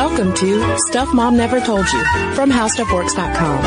Welcome to Stuff Mom Never Told You from HowStuffWorks.com.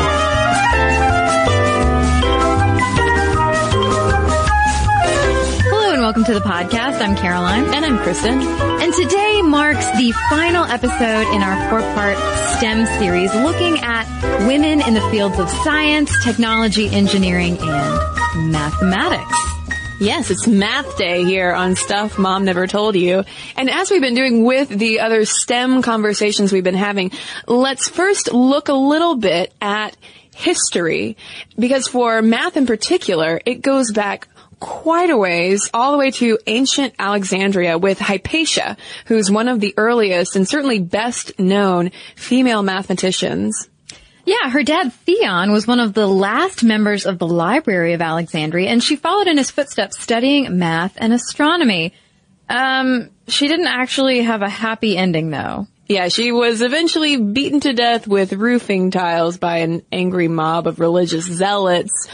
Hello and welcome to the podcast. I'm Caroline. And I'm Kristen. And today marks the final episode in our four-part STEM series looking at women in the fields of science, technology, engineering, and mathematics. Yes, it's math day here on Stuff Mom Never Told You. And as we've been doing with the other STEM conversations we've been having, let's first look a little bit at history. Because for math in particular, it goes back quite a ways, all the way to ancient Alexandria with Hypatia, who's one of the earliest and certainly best known female mathematicians. Yeah, her dad Theon was one of the last members of the Library of Alexandria, and she followed in his footsteps studying math and astronomy. Um, she didn't actually have a happy ending though. Yeah, she was eventually beaten to death with roofing tiles by an angry mob of religious zealots.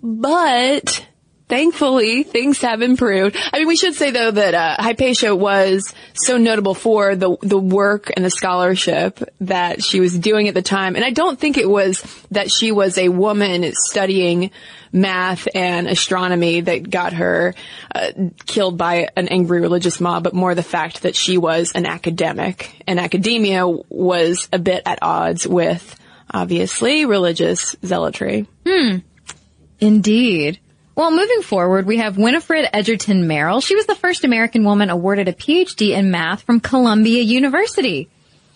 But thankfully things have improved. I mean, we should say though that uh, Hypatia was so notable for the the work and the scholarship that she was doing at the time, and I don't think it was that she was a woman studying math and astronomy that got her uh, killed by an angry religious mob, but more the fact that she was an academic, and academia was a bit at odds with obviously religious zealotry. Hmm. Indeed. Well, moving forward, we have Winifred Edgerton Merrill. She was the first American woman awarded a PhD in math from Columbia University.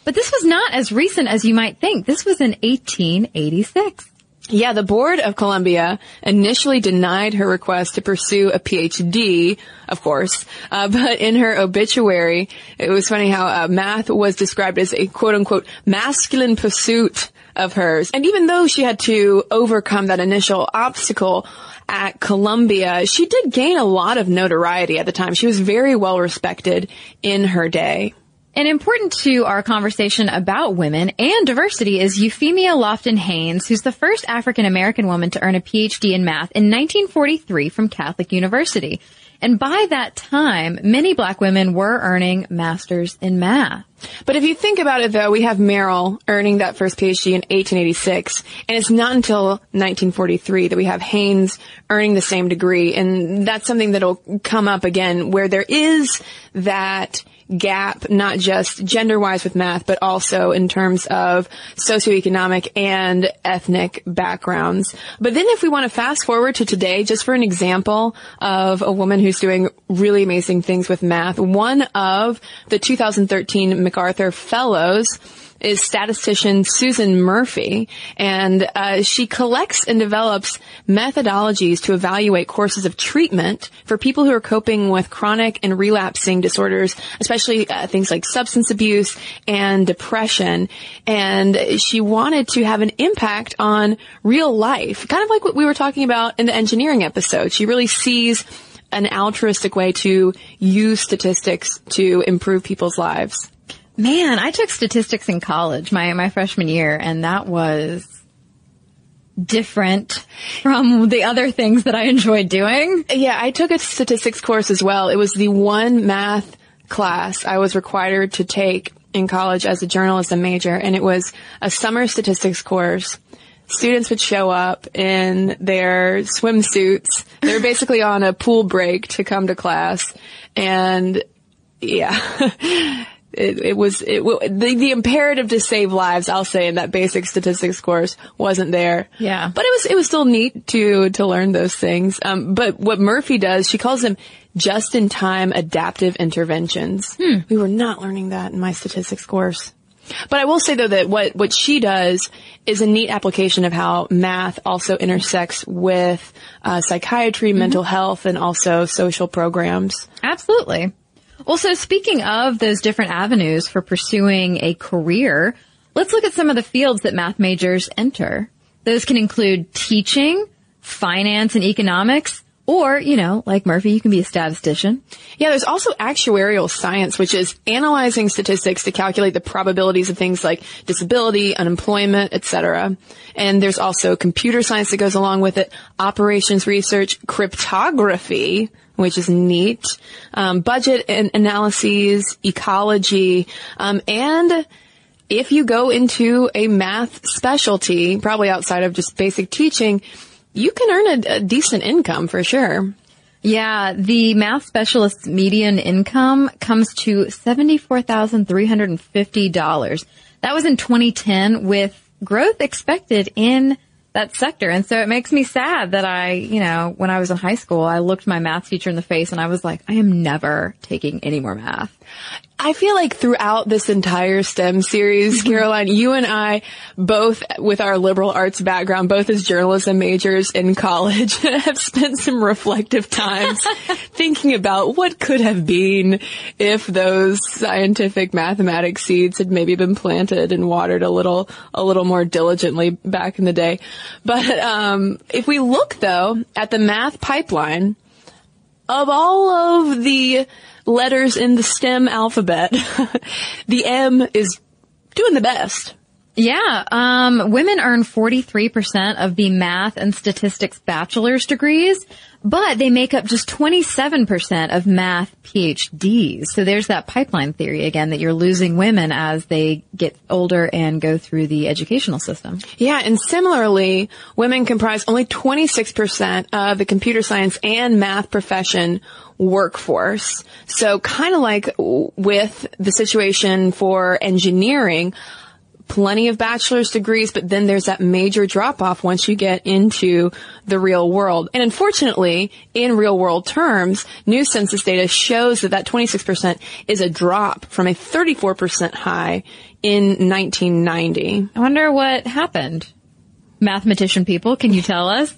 But this was not as recent as you might think. This was in 1886. Yeah, the board of Columbia initially denied her request to pursue a PhD, of course, uh, but in her obituary, it was funny how uh, math was described as a quote unquote masculine pursuit of hers. And even though she had to overcome that initial obstacle, at Columbia, she did gain a lot of notoriety at the time. She was very well respected in her day. And important to our conversation about women and diversity is Euphemia Lofton Haynes, who's the first African American woman to earn a PhD in math in 1943 from Catholic University. And by that time, many black women were earning masters in math. But if you think about it though, we have Merrill earning that first PhD in 1886, and it's not until 1943 that we have Haynes earning the same degree, and that's something that'll come up again where there is that gap, not just gender-wise with math, but also in terms of socioeconomic and ethnic backgrounds. But then if we want to fast forward to today, just for an example of a woman who's doing really amazing things with math, one of the 2013 MacArthur Fellows is statistician Susan Murphy, and uh, she collects and develops methodologies to evaluate courses of treatment for people who are coping with chronic and relapsing disorders, especially uh, things like substance abuse and depression. And she wanted to have an impact on real life, kind of like what we were talking about in the engineering episode. She really sees an altruistic way to use statistics to improve people's lives. Man, I took statistics in college, my, my freshman year, and that was different from the other things that I enjoyed doing. Yeah, I took a statistics course as well. It was the one math class I was required to take in college as a journalism major, and it was a summer statistics course. Students would show up in their swimsuits. They were basically on a pool break to come to class, and yeah. it, it was it the, the imperative to save lives. I'll say in that basic statistics course wasn't there. Yeah, but it was it was still neat to to learn those things. Um, but what Murphy does, she calls them just in time adaptive interventions. Hmm. We were not learning that in my statistics course. But I will say though that what, what she does is a neat application of how math also intersects with uh, psychiatry, mm-hmm. mental health, and also social programs. Absolutely. Well, so speaking of those different avenues for pursuing a career, let's look at some of the fields that math majors enter. Those can include teaching, finance and economics, or, you know, like Murphy, you can be a statistician. Yeah, there's also actuarial science, which is analyzing statistics to calculate the probabilities of things like disability, unemployment, etc. And there's also computer science that goes along with it, operations research, cryptography, which is neat, um, budget analyses, ecology, um, and if you go into a math specialty, probably outside of just basic teaching, you can earn a, a decent income for sure. Yeah, the math specialist's median income comes to $74,350. That was in 2010 with growth expected in that sector. And so it makes me sad that I, you know, when I was in high school, I looked my math teacher in the face and I was like, I am never taking any more math. I feel like throughout this entire STEM series, mm-hmm. Caroline, you and I, both with our liberal arts background, both as journalism majors in college, have spent some reflective times thinking about what could have been if those scientific mathematics seeds had maybe been planted and watered a little, a little more diligently back in the day. But, um, if we look though at the math pipeline, of all of the letters in the STEM alphabet, the M is doing the best. Yeah, um, women earn 43% of the math and statistics bachelor's degrees, but they make up just 27% of math PhDs. So there's that pipeline theory again that you're losing women as they get older and go through the educational system. Yeah, and similarly, women comprise only 26% of the computer science and math profession workforce. So kind of like with the situation for engineering, plenty of bachelor's degrees, but then there's that major drop off once you get into the real world. And unfortunately, in real world terms, new census data shows that that 26% is a drop from a 34% high in 1990. I wonder what happened mathematician people. Can you tell us?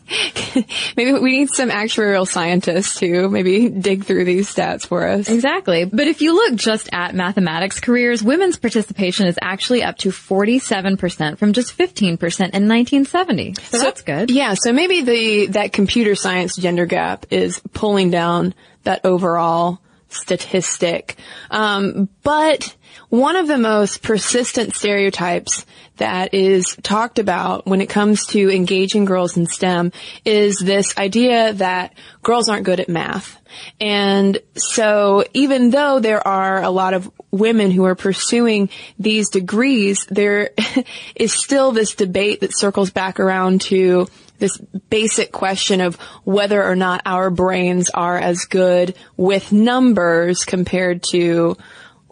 maybe we need some actuarial scientists to maybe dig through these stats for us. Exactly. But if you look just at mathematics careers, women's participation is actually up to 47% from just 15% in 1970. So, so that's good. Yeah. So maybe the, that computer science gender gap is pulling down that overall statistic. Um, but one of the most persistent stereotypes that is talked about when it comes to engaging girls in STEM is this idea that girls aren't good at math. And so even though there are a lot of women who are pursuing these degrees, there is still this debate that circles back around to this basic question of whether or not our brains are as good with numbers compared to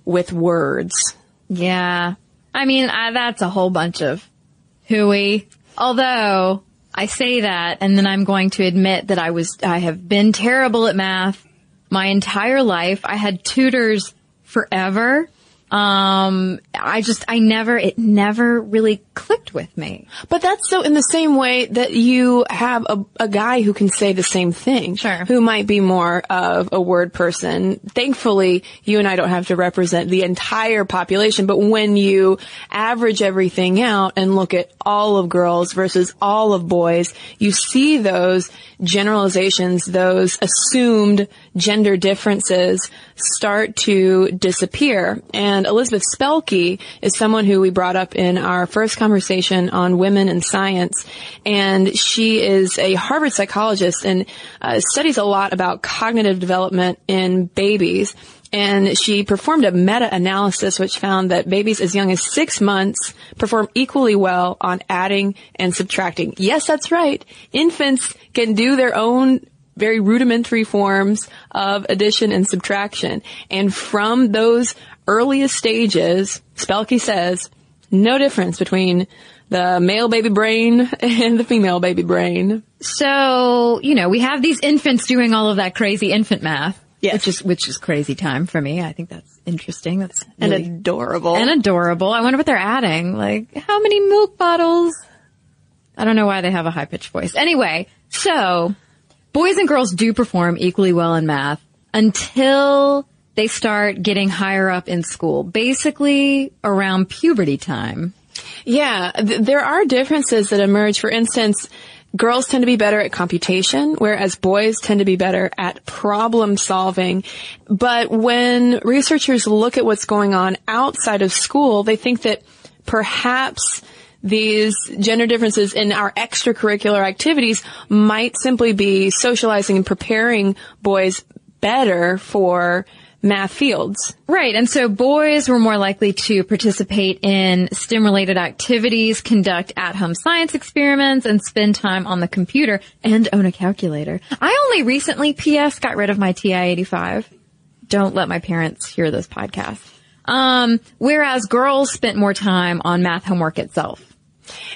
with words. Yeah. I mean, I, that's a whole bunch of hooey. Although I say that and then I'm going to admit that I was, I have been terrible at math my entire life. I had tutors forever um, I just, I never, it never really clicked with me. But that's so in the same way that you have a, a guy who can say the same thing. Sure. Who might be more of a word person. Thankfully, you and I don't have to represent the entire population, but when you average everything out and look at all of girls versus all of boys, you see those generalizations, those assumed gender differences start to disappear. And Elizabeth Spelke is someone who we brought up in our first conversation on women and science. And she is a Harvard psychologist and uh, studies a lot about cognitive development in babies. And she performed a meta-analysis which found that babies as young as six months perform equally well on adding and subtracting. Yes, that's right. Infants can do their own very rudimentary forms of addition and subtraction. And from those earliest stages, Spelke says, no difference between the male baby brain and the female baby brain. So, you know, we have these infants doing all of that crazy infant math. Yes. Which is, which is crazy time for me. I think that's interesting. That's really and adorable. And adorable. I wonder what they're adding. Like, how many milk bottles? I don't know why they have a high pitched voice. Anyway, so boys and girls do perform equally well in math until they start getting higher up in school, basically around puberty time. Yeah, th- there are differences that emerge. For instance, girls tend to be better at computation, whereas boys tend to be better at problem solving. But when researchers look at what's going on outside of school, they think that perhaps these gender differences in our extracurricular activities might simply be socializing and preparing boys better for math fields. Right. And so boys were more likely to participate in STEM related activities, conduct at home science experiments, and spend time on the computer and own a calculator. I only recently, PS, got rid of my TI 85. Don't let my parents hear this podcast. Um, whereas girls spent more time on math homework itself.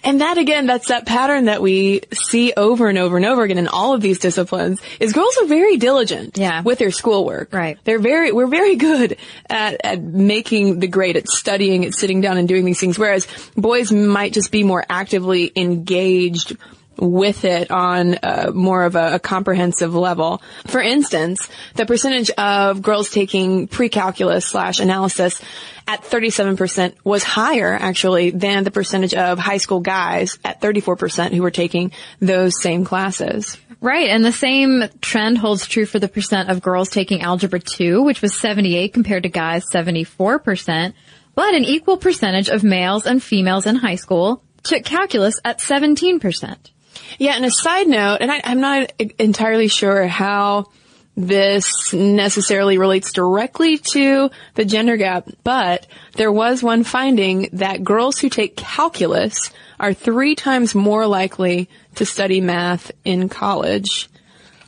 And that again, that's that pattern that we see over and over and over again in all of these disciplines is girls are very diligent Yeah. with their schoolwork. Right. They're very, we're very good at, at making the grade, at studying, at sitting down and doing these things. Whereas boys might just be more actively engaged with it on uh, more of a, a comprehensive level. For instance, the percentage of girls taking pre-calculus slash analysis at 37% was higher actually than the percentage of high school guys at 34% who were taking those same classes. Right. And the same trend holds true for the percent of girls taking algebra 2, which was 78 compared to guys 74%. But an equal percentage of males and females in high school took calculus at 17%. Yeah, and a side note, and I, I'm not entirely sure how this necessarily relates directly to the gender gap, but there was one finding that girls who take calculus are three times more likely to study math in college.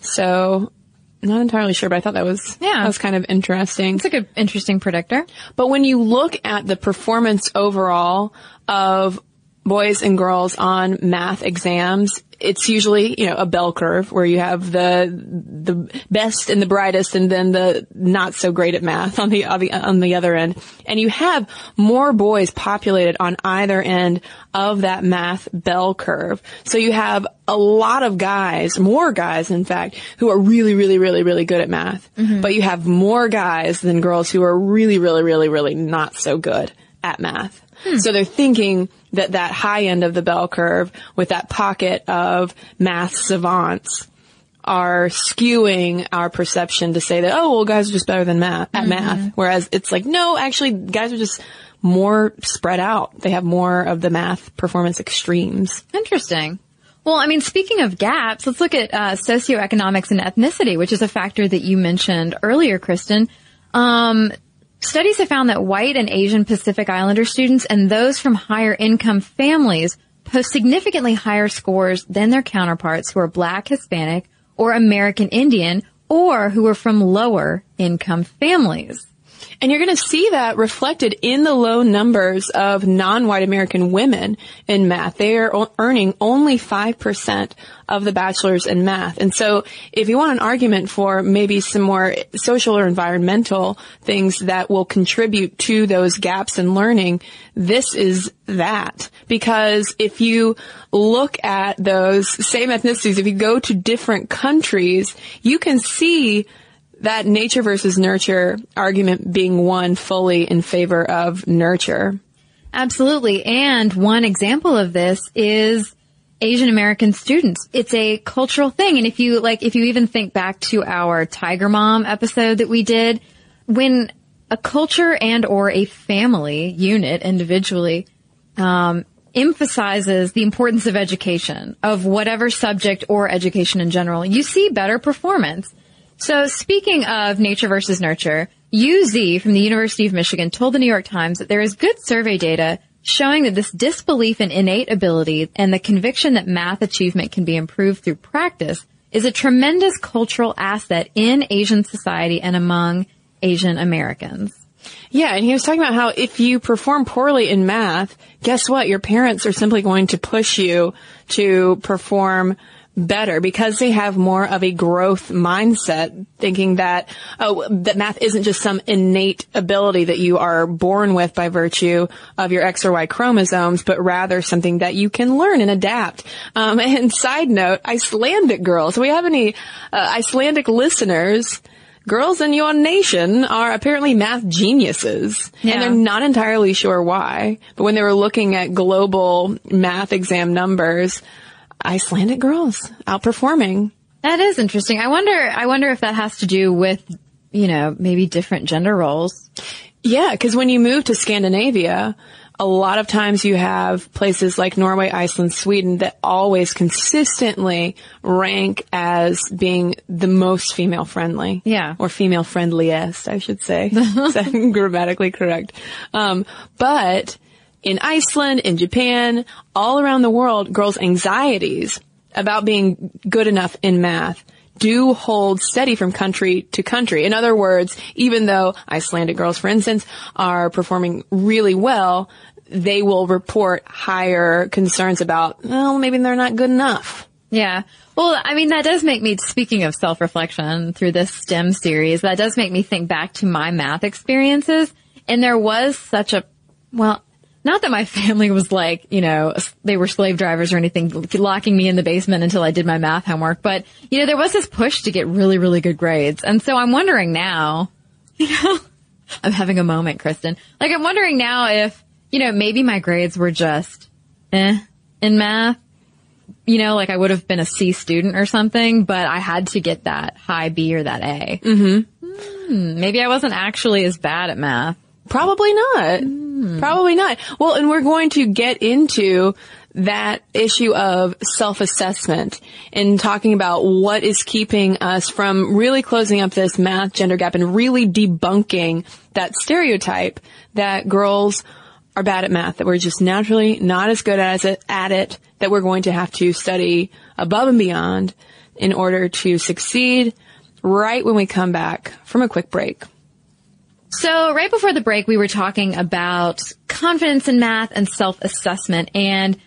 So, not entirely sure, but I thought that was, Yeah. that was kind of interesting. It's like an interesting predictor. But when you look at the performance overall of boys and girls on math exams, it's usually, you know, a bell curve where you have the, the best and the brightest and then the not so great at math on the, on the, on the other end. And you have more boys populated on either end of that math bell curve. So you have a lot of guys, more guys in fact, who are really, really, really, really good at math. Mm-hmm. But you have more guys than girls who are really, really, really, really not so good at math. Hmm. So they're thinking that that high end of the bell curve with that pocket of math savants are skewing our perception to say that, oh, well, guys are just better than math at math. Whereas it's like, no, actually, guys are just more spread out. They have more of the math performance extremes. Interesting. Well, I mean, speaking of gaps, let's look at uh, socioeconomics and ethnicity, which is a factor that you mentioned earlier, Kristen. Um, studies have found that white and Asian Pacific Islander students and those from higher income families post significantly higher scores than their counterparts who are black, Hispanic, or American Indian, or who are from lower income families. And you're going to see that reflected in the low numbers of non-white American women in math. They are earning only 5% of the bachelor's in math. And so if you want an argument for maybe some more social or environmental things that will contribute to those gaps in learning, this is that. Because if you look at those same ethnicities, if you go to different countries, you can see that nature versus nurture argument being won fully in favor of nurture. Absolutely. And one example of this is Asian American students. It's a cultural thing. And if you like, if you even think back to our Tiger Mom episode that we did, when a culture and or a family unit individually, um, emphasizes the importance of education, of whatever subject or education in general, you see better performance. So speaking of nature versus nurture, Yu Xie from the University of Michigan told the New York Times that there is good survey data showing that this disbelief in innate ability and the conviction that math achievement can be improved through practice is a tremendous cultural asset in Asian society and among Asian Americans. Yeah, and he was talking about how if you perform poorly in math, guess what? Your parents are simply going to push you to perform better because they have more of a growth mindset thinking that oh that math isn't just some innate ability that you are born with by virtue of your X or Y chromosomes but rather something that you can learn and adapt um, and side note Icelandic girls do we have any uh, Icelandic listeners girls in your nation are apparently math geniuses. Yeah. And they're not entirely sure why. But when they were looking at global math exam numbers, Icelandic girls outperforming. That is interesting. I wonder, I wonder if that has to do with, you know, maybe different gender roles. Yeah, because when you move to Scandinavia, a lot of times you have places like Norway, Iceland, Sweden that always consistently rank as being the most female friendly. Yeah. Or female friendliest, I should say. Is that grammatically correct? Um, but in Iceland, in Japan, all around the world, girls' anxieties about being good enough in math do hold steady from country to country. In other words, even though Icelandic girls, for instance, are performing really well, they will report higher concerns about, well, maybe they're not good enough. Yeah. Well, I mean, that does make me, speaking of self-reflection through this STEM series, that does make me think back to my math experiences. And there was such a, well, not that my family was like, you know, they were slave drivers or anything, locking me in the basement until I did my math homework, but, you know, there was this push to get really, really good grades. And so I'm wondering now, you know, I'm having a moment, Kristen. Like, I'm wondering now if, you know, maybe my grades were just eh in math. You know, like I would have been a C student or something, but I had to get that high B or that A. Mm-hmm. Hmm, maybe I wasn't actually as bad at math. Probably not. Hmm. Probably not. Well, and we're going to get into that issue of self-assessment and talking about what is keeping us from really closing up this math gender gap and really debunking that stereotype that girls are bad at math, that we're just naturally not as good as it, at it, that we're going to have to study above and beyond in order to succeed right when we come back from a quick break. So right before the break, we were talking about confidence in math and self-assessment and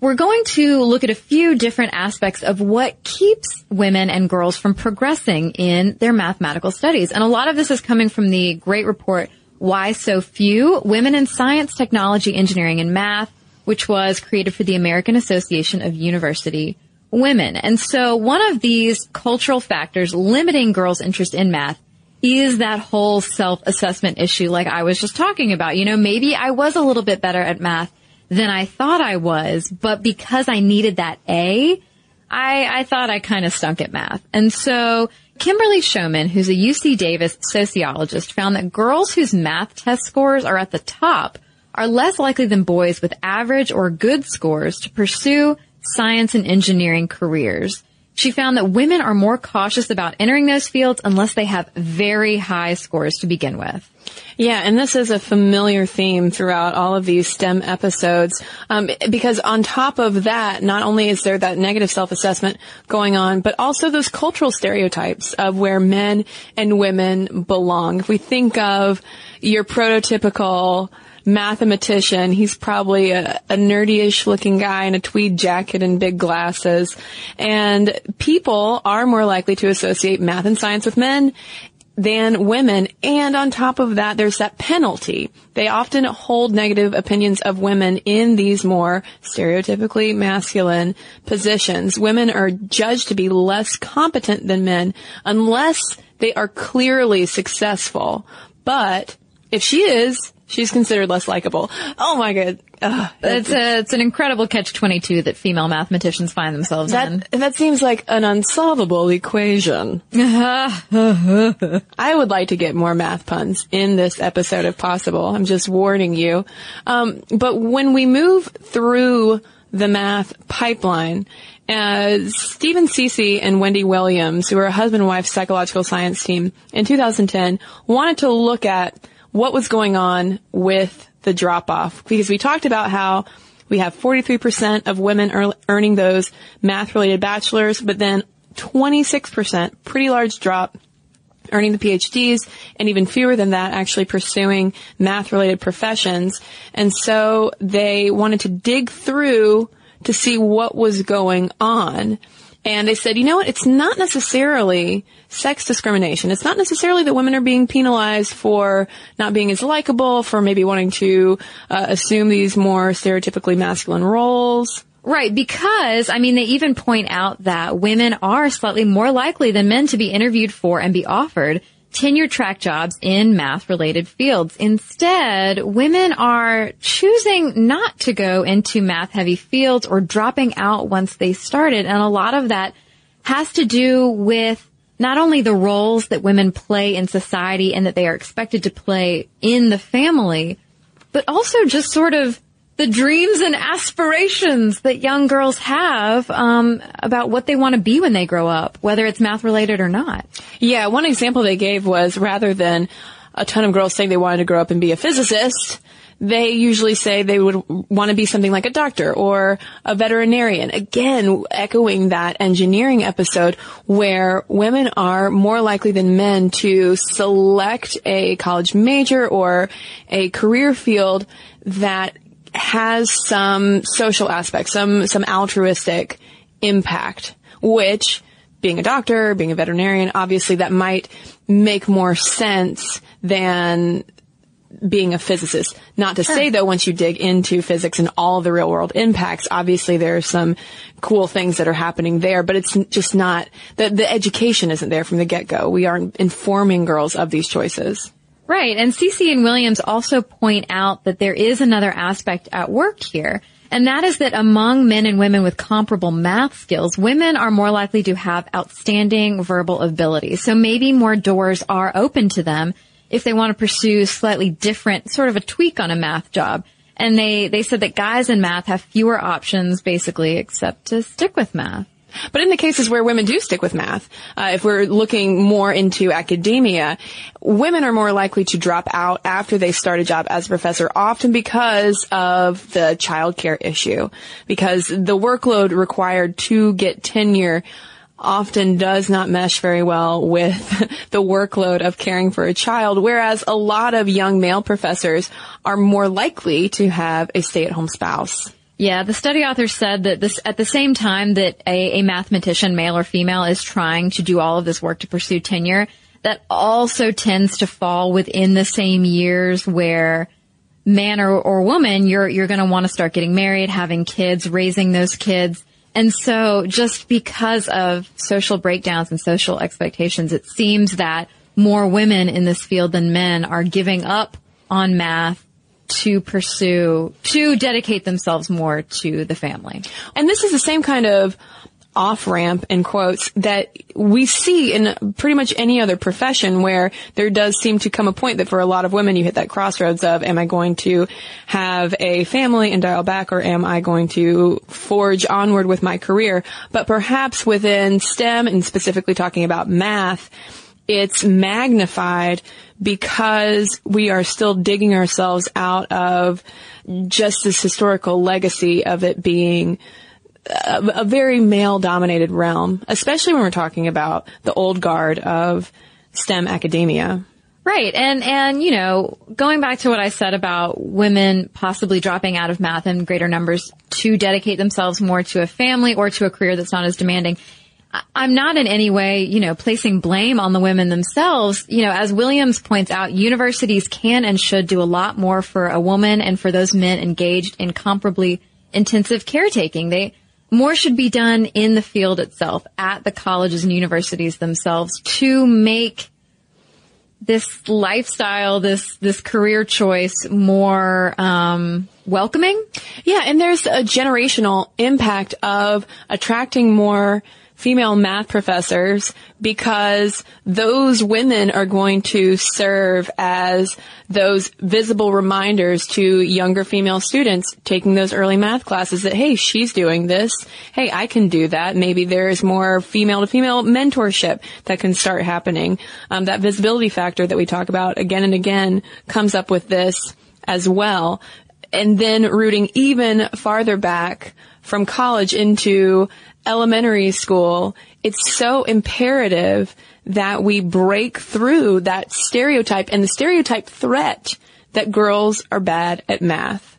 we're going to look at a few different aspects of what keeps women and girls from progressing in their mathematical studies. And a lot of this is coming from the great report, Why So Few? Women in Science, Technology, Engineering, and Math, which was created for the American Association of University Women. And so one of these cultural factors limiting girls' interest in math is that whole self-assessment issue like I was just talking about. You know, maybe I was a little bit better at math than I thought I was, but because I needed that A, I, I thought I kind of stunk at math. And so Kimberly Shauman, who's a UC Davis sociologist, found that girls whose math test scores are at the top are less likely than boys with average or good scores to pursue science and engineering careers. She found that women are more cautious about entering those fields unless they have very high scores to begin with. Yeah, and this is a familiar theme throughout all of these STEM episodes, um, because on top of that, not only is there that negative self-assessment going on, but also those cultural stereotypes of where men and women belong. If we think of your prototypical mathematician. He's probably a, a nerdy-ish looking guy in a tweed jacket and big glasses. And people are more likely to associate math and science with men than women. And on top of that, there's that penalty. They often hold negative opinions of women in these more stereotypically masculine positions. Women are judged to be less competent than men unless they are clearly successful. But if she is, she's considered less likable. Oh my god. Ugh, It's a, it's an incredible catch 22 that female mathematicians find themselves in. that, that seems like an unsolvable equation. I would like to get more math puns in this episode if possible. I'm just warning you. Um, but when we move through the math pipeline, uh, Stephen Ceci and Wendy Williams, who are a husband and wife psychological science team in 2010, wanted to look at what was going on with the drop off because we talked about how we have 43% of women ear- earning those math related bachelors, but then 26%, pretty large drop earning the PhDs and even fewer than that actually pursuing math related professions. And so they wanted to dig through to see what was going on. And they said, you know what? It's not necessarily sex discrimination. It's not necessarily that women are being penalized for not being as likable, for maybe wanting to uh, assume these more stereotypically masculine roles. Right, because, I mean, they even point out that women are slightly more likely than men to be interviewed for and be offered tenure track jobs in math related fields. Instead, women are choosing not to go into math heavy fields or dropping out once they started. And a lot of that has to do with not only the roles that women play in society and that they are expected to play in the family, but also just sort of the dreams and aspirations that young girls have um, about what they want to be when they grow up, whether it's math related or not. Yeah, one example they gave was rather than a ton of girls saying they wanted to grow up and be a physicist, they usually say they would want to be something like a doctor or a veterinarian. Again, echoing that engineering episode where women are more likely than men to select a college major or a career field that has some social aspect, some, some altruistic impact, which being a doctor, being a veterinarian, obviously that might make more sense than being a physicist. Not to sure. say though, once you dig into physics and all the real world impacts, obviously there are some cool things that are happening there, but it's just not, the, the education isn't there from the get-go. We aren't informing girls of these choices. Right. And Ceci and Williams also point out that there is another aspect at work here. And that is that among men and women with comparable math skills, women are more likely to have outstanding verbal abilities. So maybe more doors are open to them if they want to pursue slightly different, sort of a tweak on a math job. And they, they said that guys in math have fewer options basically except to stick with math. But in the cases where women do stick with math, uh, if we're looking more into academia, women are more likely to drop out after they start a job as a professor, often because of the childcare issue, because the workload required to get tenure often does not mesh very well with the workload of caring for a child, whereas a lot of young male professors are more likely to have a stay-at-home spouse. Yeah, the study author said that this, at the same time that a, a mathematician, male or female, is trying to do all of this work to pursue tenure, that also tends to fall within the same years where man or, or woman, you're, you're going to want to start getting married, having kids, raising those kids. And so just because of social breakdowns and social expectations, it seems that more women in this field than men are giving up on math to pursue, to dedicate themselves more to the family. And this is the same kind of off ramp in quotes that we see in pretty much any other profession where there does seem to come a point that for a lot of women you hit that crossroads of am I going to have a family and dial back or am I going to forge onward with my career? But perhaps within STEM and specifically talking about math, it's magnified because we are still digging ourselves out of just this historical legacy of it being a, a very male dominated realm, especially when we're talking about the old guard of STEM academia. Right. And, and, you know, going back to what I said about women possibly dropping out of math in greater numbers to dedicate themselves more to a family or to a career that's not as demanding. I'm not in any way, you know, placing blame on the women themselves. You know, as Williams points out, universities can and should do a lot more for a woman and for those men engaged in comparably intensive caretaking. They, more should be done in the field itself, at the colleges and universities themselves to make this lifestyle, this this career choice more um, welcoming. Yeah, and there's a generational impact of attracting more female math professors because those women are going to serve as those visible reminders to younger female students taking those early math classes that, hey, she's doing this. Hey, I can do that. Maybe there's more female to female mentorship that can start happening. Um, that visibility factor that we talk about again and again comes up with this as well. And then rooting even farther back from college into elementary school, it's so imperative that we break through that stereotype and the stereotype threat that girls are bad at math.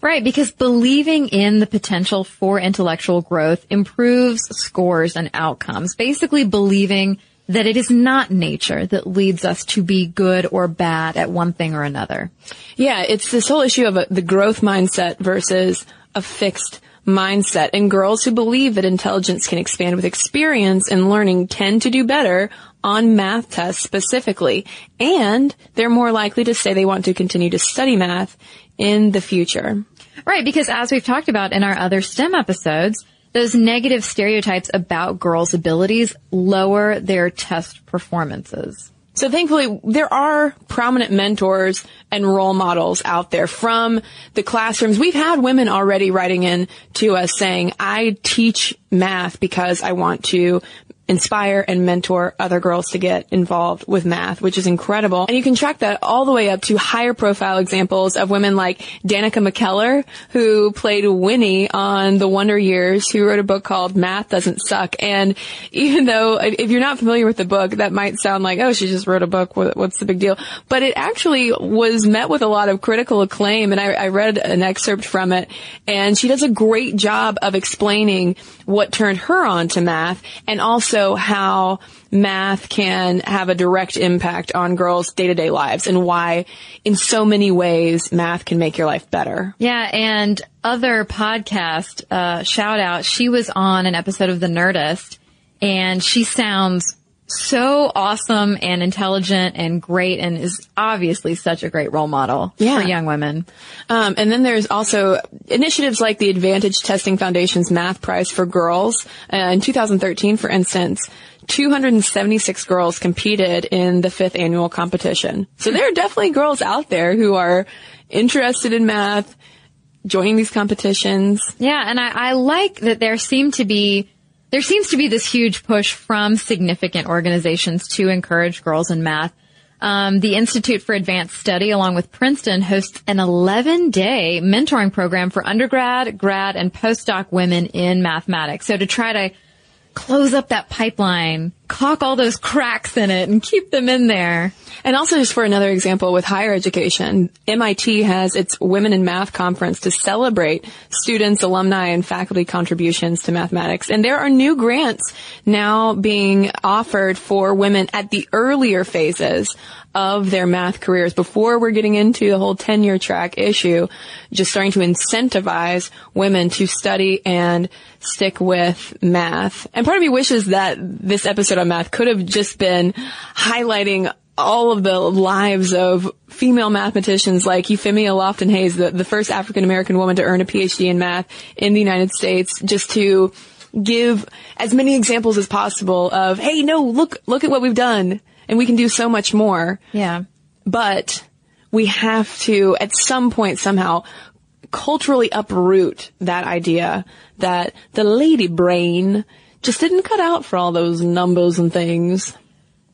Right, because believing in the potential for intellectual growth improves scores and outcomes. Basically believing that it is not nature that leads us to be good or bad at one thing or another. Yeah, it's this whole issue of a, the growth mindset versus a fixed mindset. And girls who believe that intelligence can expand with experience and learning tend to do better on math tests specifically. And they're more likely to say they want to continue to study math in the future. Right, because as we've talked about in our other STEM episodes, those negative stereotypes about girls' abilities lower their test performances. So thankfully, there are prominent mentors and role models out there from the classrooms. We've had women already writing in to us saying, I teach math because I want to inspire and mentor other girls to get involved with math, which is incredible. And you can track that all the way up to higher profile examples of women like Danica McKellar, who played Winnie on The Wonder Years, who wrote a book called Math Doesn't Suck. And even though, if you're not familiar with the book, that might sound like, oh, she just wrote a book. What's the big deal? But it actually was met with a lot of critical acclaim. And I, I read an excerpt from it and she does a great job of explaining what turned her on to math and also how math can have a direct impact on girls' day-to-day lives and why in so many ways math can make your life better. Yeah, and other podcast uh, shout out, she was on an episode of The Nerdist and she sounds so awesome and intelligent and great and is obviously such a great role model Yeah. for young women. Um, and then there's also initiatives like the Advantage Testing Foundation's Math Prize for Girls. Uh, in 2013, for instance, 276 girls competed in the fifth annual competition. So there are definitely girls out there who are interested in math, joining these competitions. Yeah, and I, I like that there seem to be there seems to be this huge push from significant organizations to encourage girls in math. Um, the Institute for Advanced Study, along with Princeton, hosts an 11-day mentoring program for undergrad, grad, and postdoc women in mathematics. So to try to close up that pipeline, caulk all those cracks in it, and keep them in there. And also just for another example with higher education, MIT has its Women in Math conference to celebrate students, alumni, and faculty contributions to mathematics. And there are new grants now being offered for women at the earlier phases of their math careers before we're getting into the whole tenure track issue, just starting to incentivize women to study and stick with math. And part of me wishes that this episode on math could have just been highlighting all of the lives of female mathematicians like Euphemia Lofton Haynes, the, the first African American woman to earn a PhD in math in the United States, just to give as many examples as possible of, hey, no, look, look at what we've done and we can do so much more. Yeah. But we have to, at some point somehow, culturally uproot that idea that the lady brain just didn't cut out for all those numbers and things.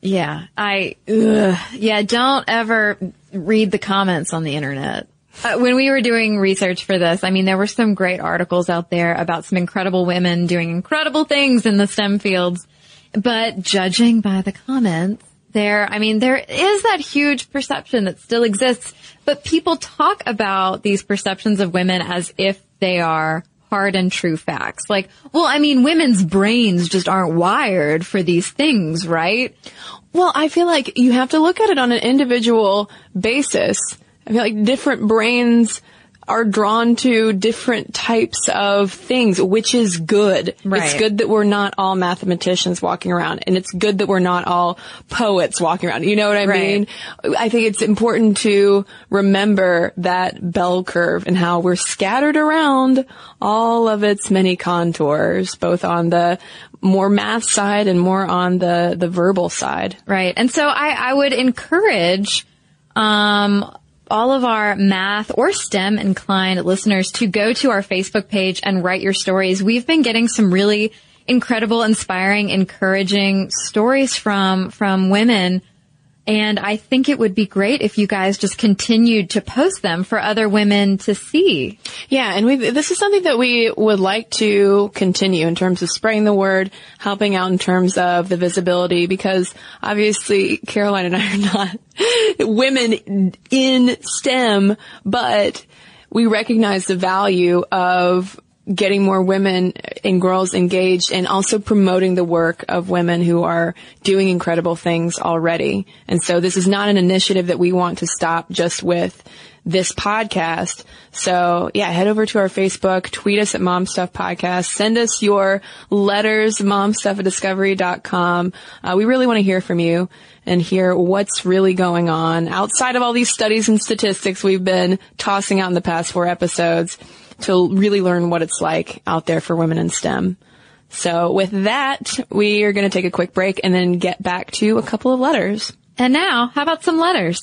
Yeah, I, ugh, yeah, don't ever read the comments on the internet. Uh, when we were doing research for this, I mean, there were some great articles out there about some incredible women doing incredible things in the STEM fields. But judging by the comments, there, I mean, there is that huge perception that still exists, but people talk about these perceptions of women as if they are hard and true facts. Like, well, I mean, women's brains just aren't wired for these things, right? Well, I feel like you have to look at it on an individual basis. I feel like different brains are drawn to different types of things, which is good. Right. It's good that we're not all mathematicians walking around and it's good that we're not all poets walking around. You know what I Right. mean? I think it's important to remember that bell curve and how we're scattered around all of its many contours, both on the more math side and more on the, the verbal side. Right. And so I, I would encourage, um, all of our math or STEM inclined listeners to go to our Facebook page and write your stories. We've been getting some really incredible, inspiring, encouraging stories from, from women. And I think it would be great if you guys just continued to post them for other women to see. Yeah, and we this is something that we would like to continue in terms of spreading the word, helping out in terms of the visibility, because obviously Caroline and I are not women in STEM, but we recognize the value of getting more women and girls engaged and also promoting the work of women who are doing incredible things already. And so this is not an initiative that we want to stop just with this podcast. So yeah, head over to our Facebook, tweet us at Mom Stuff Podcast, send us your letters, momstuff at discovery.com. Uh, we really want to hear from you and hear what's really going on outside of all these studies and statistics we've been tossing out in the past four episodes to really learn what it's like out there for women in STEM. So with that, we are going to take a quick break and then get back to a couple of letters. And now, how about some letters?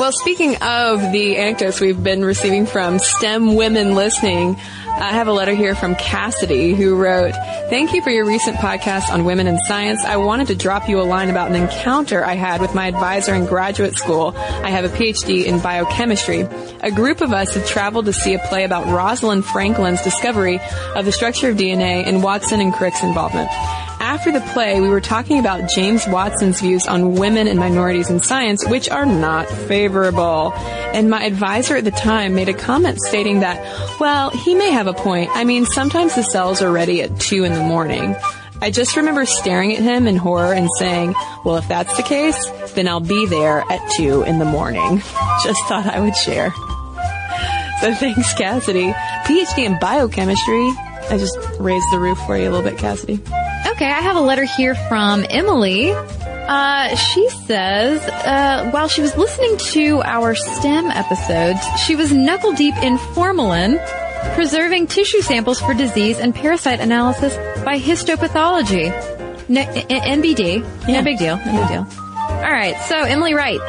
Well, speaking of the anecdotes we've been receiving from STEM women listening, I have a letter here from Cassidy who wrote, Thank you for your recent podcast on women in science. I wanted to drop you a line about an encounter I had with my advisor in graduate school. I have a PhD in biochemistry. A group of us had traveled to see a play about Rosalind Franklin's discovery of the structure of DNA and Watson and Crick's involvement. After the play, we were talking about James Watson's views on women and minorities in science, which are not favorable. And my advisor at the time made a comment stating that, well, he may have a point. I mean, sometimes the cells are ready at 2 in the morning. I just remember staring at him in horror and saying, well, if that's the case, then I'll be there at 2 in the morning. Just thought I would share. So thanks, Cassidy. PhD in biochemistry. I just raised the roof for you a little bit, Cassidy. Okay, I have a letter here from Emily. Uh, she says, uh, while she was listening to our STEM episodes, she was knuckle deep in formalin, preserving tissue samples for disease and parasite analysis by histopathology. NBD. Yeah. No big deal. No big deal. All right. So Emily writes,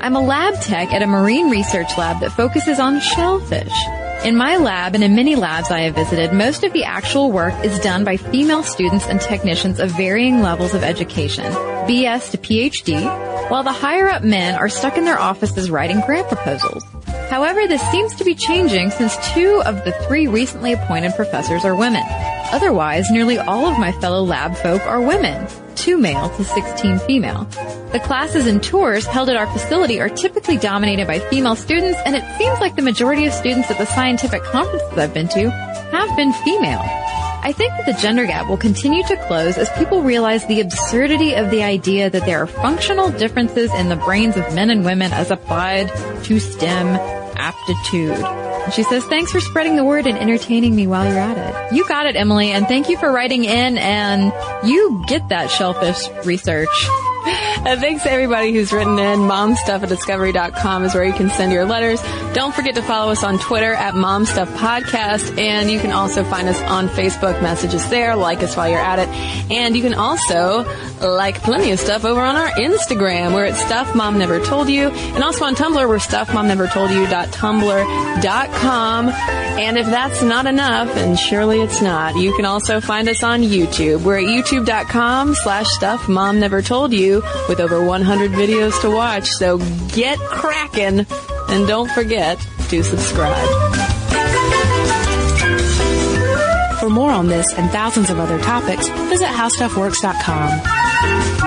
I'm a lab tech at a marine research lab that focuses on shellfish. In my lab and in many labs I have visited, most of the actual work is done by female students and technicians of varying levels of education, BS to PhD, while the higher up men are stuck in their offices writing grant proposals. However, this seems to be changing since two of the three recently appointed professors are women. Otherwise, nearly all of my fellow lab folk are women, two male to 16 female. The classes and tours held at our facility are typically dominated by female students, and it seems like the majority of students at the scientific conferences I've been to have been female. I think that the gender gap will continue to close as people realize the absurdity of the idea that there are functional differences in the brains of men and women as applied to STEM aptitude. She says, thanks for spreading the word and entertaining me while you're at it. You got it, Emily, and thank you for writing in and you get that shellfish research. And thanks to everybody who's written in. Momstuff at discovery.com is where you can send your letters. Don't forget to follow us on Twitter at momstuffpodcast. And you can also find us on Facebook messages there. Like us while you're at it. And you can also like plenty of stuff over on our Instagram. We're at Stuff Mom Never Told You. And also on Tumblr, we're stuffmomnevertoldyou.tumblr.com. And if that's not enough, and surely it's not, you can also find us on YouTube. We're at youtube.com slash stuff mom never told you with over 100 videos to watch. So get cracking and don't forget to subscribe. For more on this and thousands of other topics, visit howstuffworks.com.